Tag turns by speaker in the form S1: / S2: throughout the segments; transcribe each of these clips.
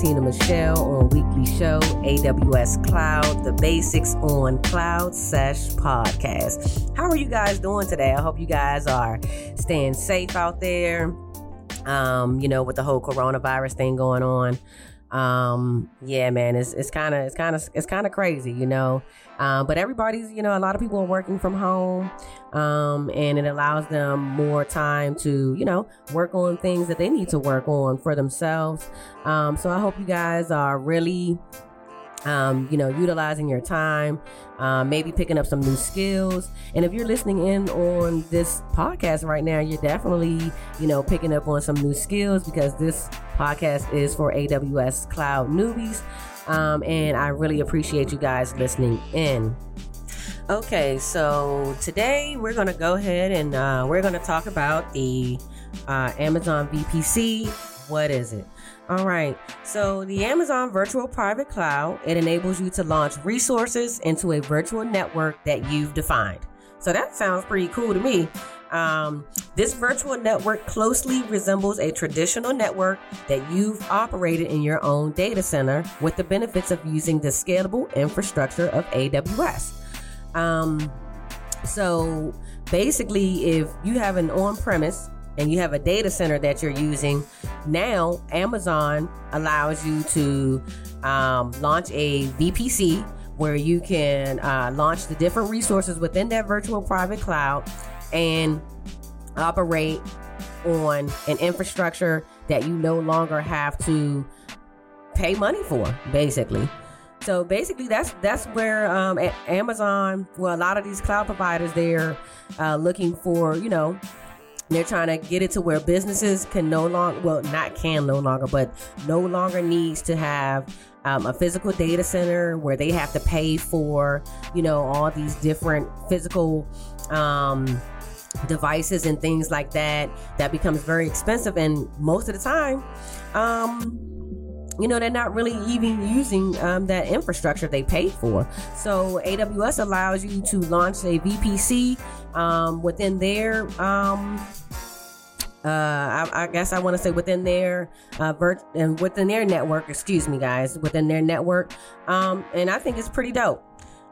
S1: Natina Michelle on weekly show AWS Cloud, the basics on Cloud Sesh podcast. How are you guys doing today? I hope you guys are staying safe out there. Um, you know, with the whole coronavirus thing going on um yeah man it's it's kind of it's kind of it's kind of crazy you know? Um but everybody's you know a lot of people are working from home um and it allows them more time to you know work on things that they need to work on for themselves. Um so i hope you guys are really um, you know, utilizing your time, um, maybe picking up some new skills. And if you're listening in on this podcast right now, you're definitely, you know, picking up on some new skills because this podcast is for AWS Cloud newbies. Um, and I really appreciate you guys listening in. Okay, so today we're going to go ahead and uh, we're going to talk about the uh, Amazon VPC. What is it? All right. So the Amazon Virtual Private Cloud, it enables you to launch resources into a virtual network that you've defined. So that sounds pretty cool to me. Um, this virtual network closely resembles a traditional network that you've operated in your own data center with the benefits of using the scalable infrastructure of AWS. Um, so basically, if you have an on premise and you have a data center that you're using, now Amazon allows you to um, launch a VPC where you can uh, launch the different resources within that virtual private cloud and operate on an infrastructure that you no longer have to pay money for, basically. So basically, that's that's where um, Amazon, well, a lot of these cloud providers, they're uh, looking for, you know, they're trying to get it to where businesses can no longer, well, not can no longer, but no longer needs to have um, a physical data center where they have to pay for, you know, all these different physical um, devices and things like that. That becomes very expensive, and most of the time, um, you know, they're not really even using um, that infrastructure they paid for. So AWS allows you to launch a VPC um, within their um, uh, I, I, guess I want to say within their uh, and within their network. Excuse me, guys, within their network. Um, and I think it's pretty dope.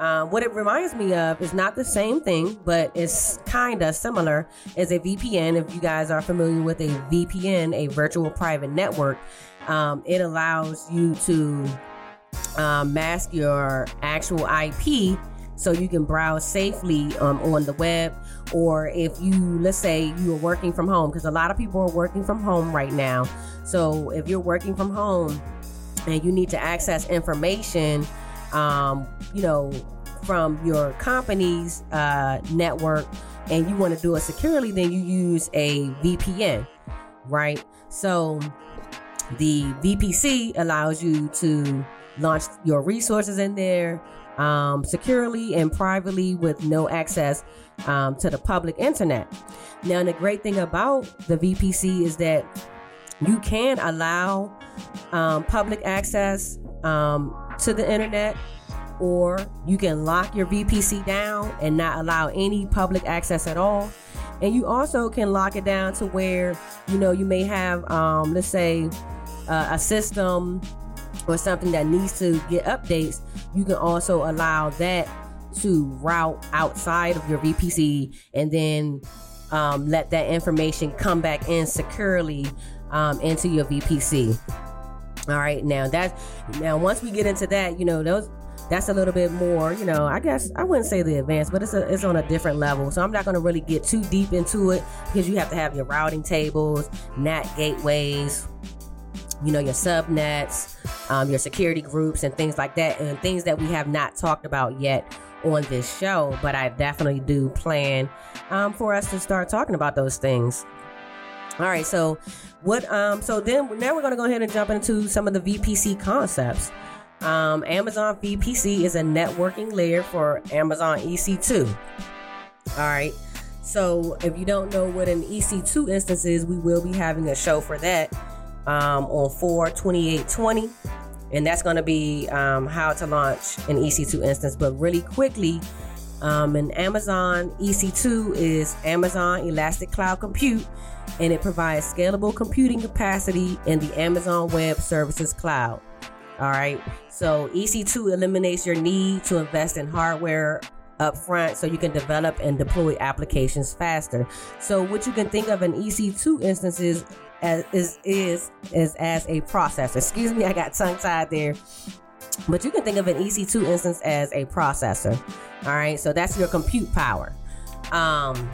S1: Uh, what it reminds me of is not the same thing, but it's kind of similar as a VPN. If you guys are familiar with a VPN, a virtual private network, um, it allows you to um, mask your actual IP so you can browse safely um, on the web. Or if you, let's say, you are working from home, because a lot of people are working from home right now. So if you're working from home and you need to access information, um, you know, from your company's uh, network and you want to do it securely, then you use a VPN, right? So the VPC allows you to launch your resources in there um, securely and privately with no access um, to the public internet. Now, the great thing about the VPC is that you can allow um, public access um, to the internet, or you can lock your VPC down and not allow any public access at all. And you also can lock it down to where you know you may have, um, let's say, uh, a system or something that needs to get updates, you can also allow that to route outside of your VPC and then um, let that information come back in securely um, into your VPC. All right, now that now once we get into that, you know those that's a little bit more, you know, I guess I wouldn't say the advanced, but it's a, it's on a different level. So I'm not going to really get too deep into it because you have to have your routing tables, NAT gateways, you know, your subnets, um, your security groups, and things like that, and things that we have not talked about yet on this show. But I definitely do plan um, for us to start talking about those things. All right, so what? Um, so then now we're going to go ahead and jump into some of the VPC concepts. Um, Amazon VPC is a networking layer for Amazon EC2. All right. So if you don't know what an EC2 instance is, we will be having a show for that um, on 4 2820 and that's going to be um, how to launch an EC2 instance. But really quickly, Um, and Amazon EC2 is Amazon Elastic Cloud Compute, and it provides scalable computing capacity in the Amazon Web Services Cloud. All right, so EC2 eliminates your need to invest in hardware up front so you can develop and deploy applications faster. So what you can think of an EC2 instance is as is is is as a processor. Excuse me, I got tongue tied there. But you can think of an EC2 instance as a processor. All right, so that's your compute power. Um,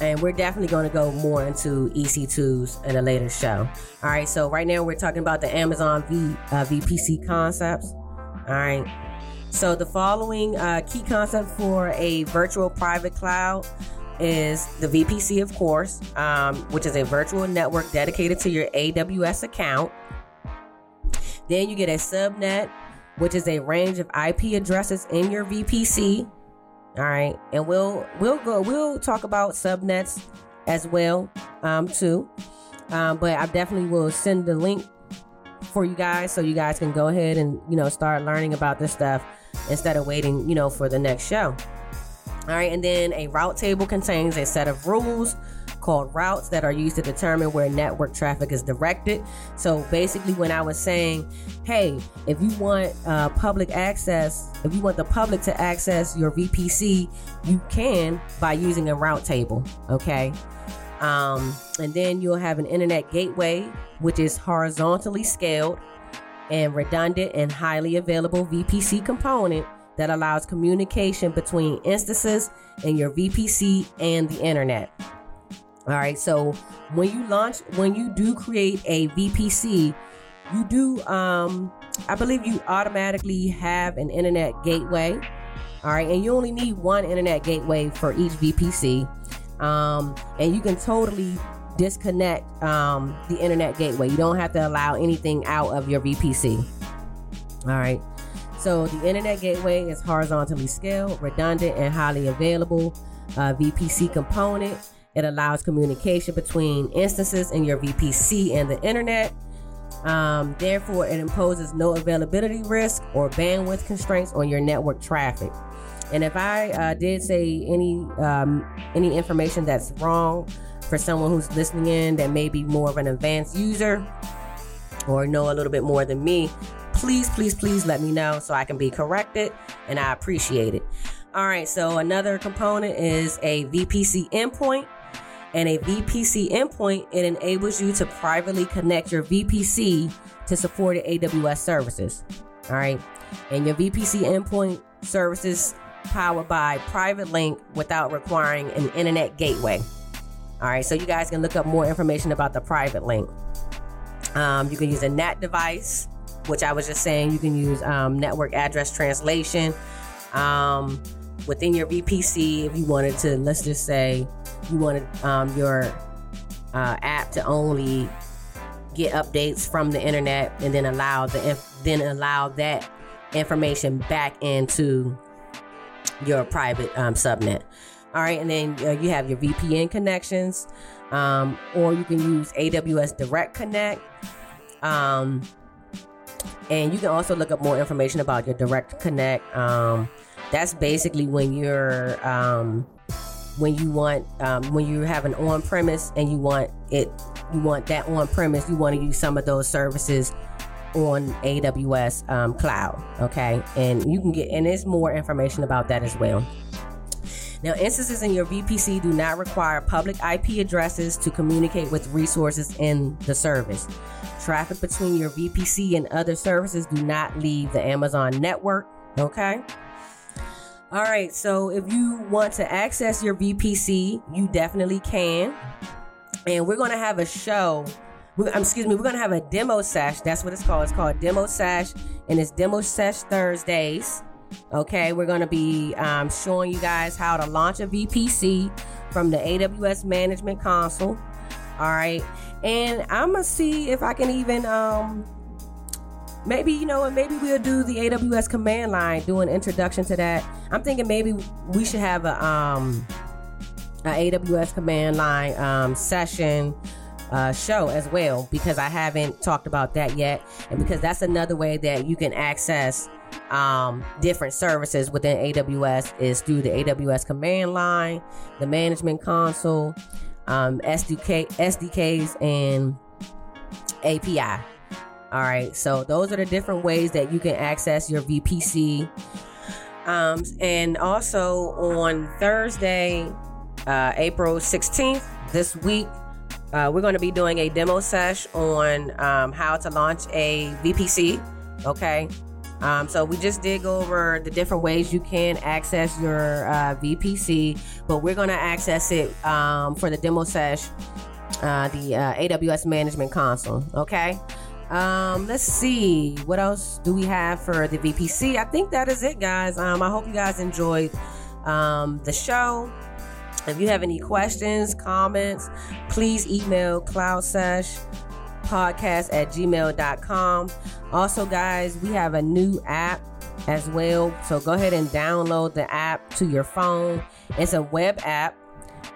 S1: and we're definitely going to go more into EC2s in a later show. All right, so right now we're talking about the Amazon v, uh, VPC concepts. All right, so the following uh, key concept for a virtual private cloud is the VPC, of course, um, which is a virtual network dedicated to your AWS account. Then you get a subnet, which is a range of IP addresses in your VPC. All right, and we'll we'll go we'll talk about subnets as well um, too. Um, but I definitely will send the link for you guys so you guys can go ahead and you know start learning about this stuff instead of waiting you know for the next show. All right, and then a route table contains a set of rules called routes that are used to determine where network traffic is directed. So basically, when I was saying, hey, if you want uh, public access, if you want the public to access your VPC, you can by using a route table. Okay. Um, and then you'll have an internet gateway, which is horizontally scaled and redundant and highly available VPC component that allows communication between instances in your VPC and the internet. All right, so when you launch, when you do create a VPC, you do, um, I believe you automatically have an internet gateway. All right, and you only need one internet gateway for each VPC. Um, and you can totally disconnect um, the internet gateway. You don't have to allow anything out of your VPC. All right. So the internet gateway is horizontally scaled, redundant, and highly available uh, VPC component. It allows communication between instances in your VPC and the internet. Um, therefore, it imposes no availability risk or bandwidth constraints on your network traffic. And if I uh, did say any um, any information that's wrong for someone who's listening in that may be more of an advanced user or know a little bit more than me, please, please, please let me know so I can be corrected and I appreciate it. All right, so another component is a VPC endpoint. And a VPC endpoint, it enables you to privately connect your VPC to supported AWS services. All right. And your VPC endpoint services powered by private link without requiring an internet gateway. All right. So you guys can look up more information about the private link. Um, you can use a NAT device which I was just saying you can use um, network address translation um, within your VPC if you wanted to. Let's just say you wanted um, your uh, app to only get updates from the internet and then allow the then allow that information back into your private um, subnet. All right, and then uh, you have your VPN connections, um, or you can use AWS Direct Connect. Um, and you can also look up more information about your direct connect. Um, that's basically when you're um, when you want um, when you have an on premise and you want it you want that on premise you want to use some of those services on AWS um, cloud. Okay, and you can get and there's more information about that as well. Now, instances in your VPC do not require public IP addresses to communicate with resources in the service. Traffic between your VPC and other services do not leave the Amazon network. Okay. All right. So if you want to access your VPC, you definitely can. And we're going to have a show. Excuse me. We're going to have a demo sesh. That's what it's called. It's called Demo Sesh. And it's Demo Sesh Thursdays. Okay. We're going to be um, showing you guys how to launch a VPC from the AWS Management Console. All right and I'm gonna see if I can even um maybe you know and maybe we'll do the AWS command line do an introduction to that I'm thinking maybe we should have a um a AWS command line um session uh, show as well because I haven't talked about that yet and because that's another way that you can access um, different services within AWS is through the AWS command line, the management console, um, SDK, SDKs, and API. All right, so those are the different ways that you can access your VPC. Um, and also on Thursday, uh, April 16th, this week, uh, we're going to be doing a demo sesh on um, how to launch a VPC. Okay. Um, so we just did go over the different ways you can access your uh, VPC, but we're going to access it um, for the demo sesh, uh, the uh, AWS Management Console. Okay. Um, let's see what else do we have for the VPC. I think that is it, guys. Um, I hope you guys enjoyed um, the show. If you have any questions, comments, please email cloudsesh podcast at gmail.com. Also, guys, we have a new app as well. So go ahead and download the app to your phone. It's a web app.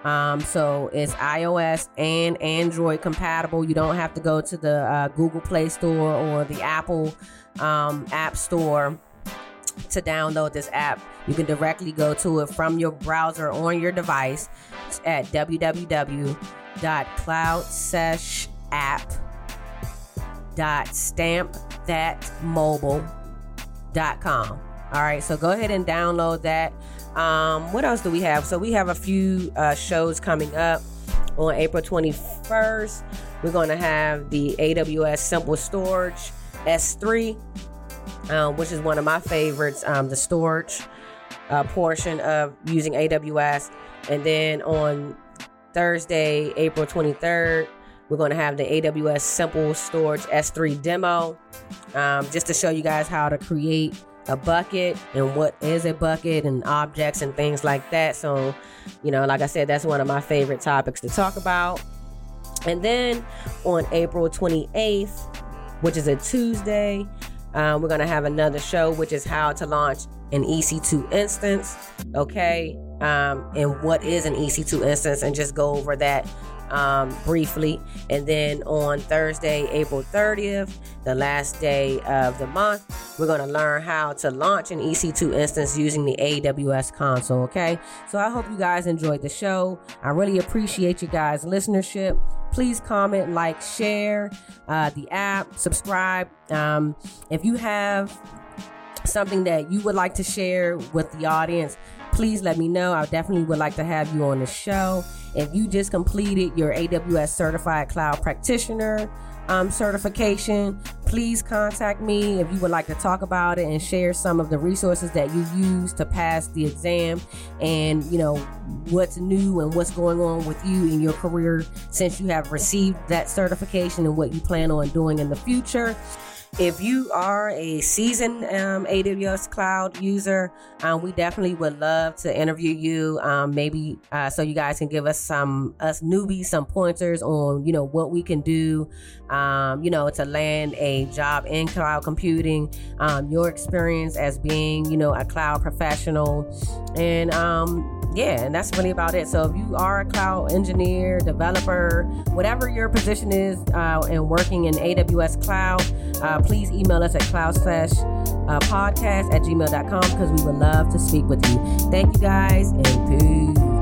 S1: Um, so it's iOS and Android compatible. You don't have to go to the uh, Google Play Store or the Apple um, App Store to download this app. You can directly go to it from your browser on your device at www.cloudseshapp.com www.stampthatmobile.com. All right, so go ahead and download that. Um, what else do we have? So we have a few uh, shows coming up on April 21st. We're going to have the AWS Simple Storage S3, um, which is one of my favorites, um, the storage uh, portion of using AWS. And then on Thursday, April 23rd, we're going to have the AWS Simple Storage S3 demo um, just to show you guys how to create a bucket and what is a bucket and objects and things like that. So, you know, like I said, that's one of my favorite topics to talk about. And then on April 28th, which is a Tuesday, um, we're going to have another show, which is how to launch an EC2 instance. Okay. Um, and what is an EC2 instance, and just go over that um, briefly. And then on Thursday, April 30th, the last day of the month, we're going to learn how to launch an EC2 instance using the AWS console. Okay. So I hope you guys enjoyed the show. I really appreciate you guys' listenership. Please comment, like, share uh, the app, subscribe. Um, if you have something that you would like to share with the audience, please let me know. I definitely would like to have you on the show. If you just completed your AWS Certified Cloud Practitioner um, certification, please contact me if you would like to talk about it and share some of the resources that you use to pass the exam and, you know, what's new and what's going on with you in your career since you have received that certification and what you plan on doing in the future. If you are a seasoned um, AWS cloud user, um, we definitely would love to interview you. Um, maybe uh, so you guys can give us some us newbies some pointers on you know what we can do, um, you know, to land a job in cloud computing. Um, your experience as being you know a cloud professional, and um, yeah, and that's really about it. So if you are a cloud engineer, developer, whatever your position is, uh, and working in AWS cloud, uh, please email us at cloud slash uh, podcast at gmail.com because we would love to speak with you. Thank you guys and peace.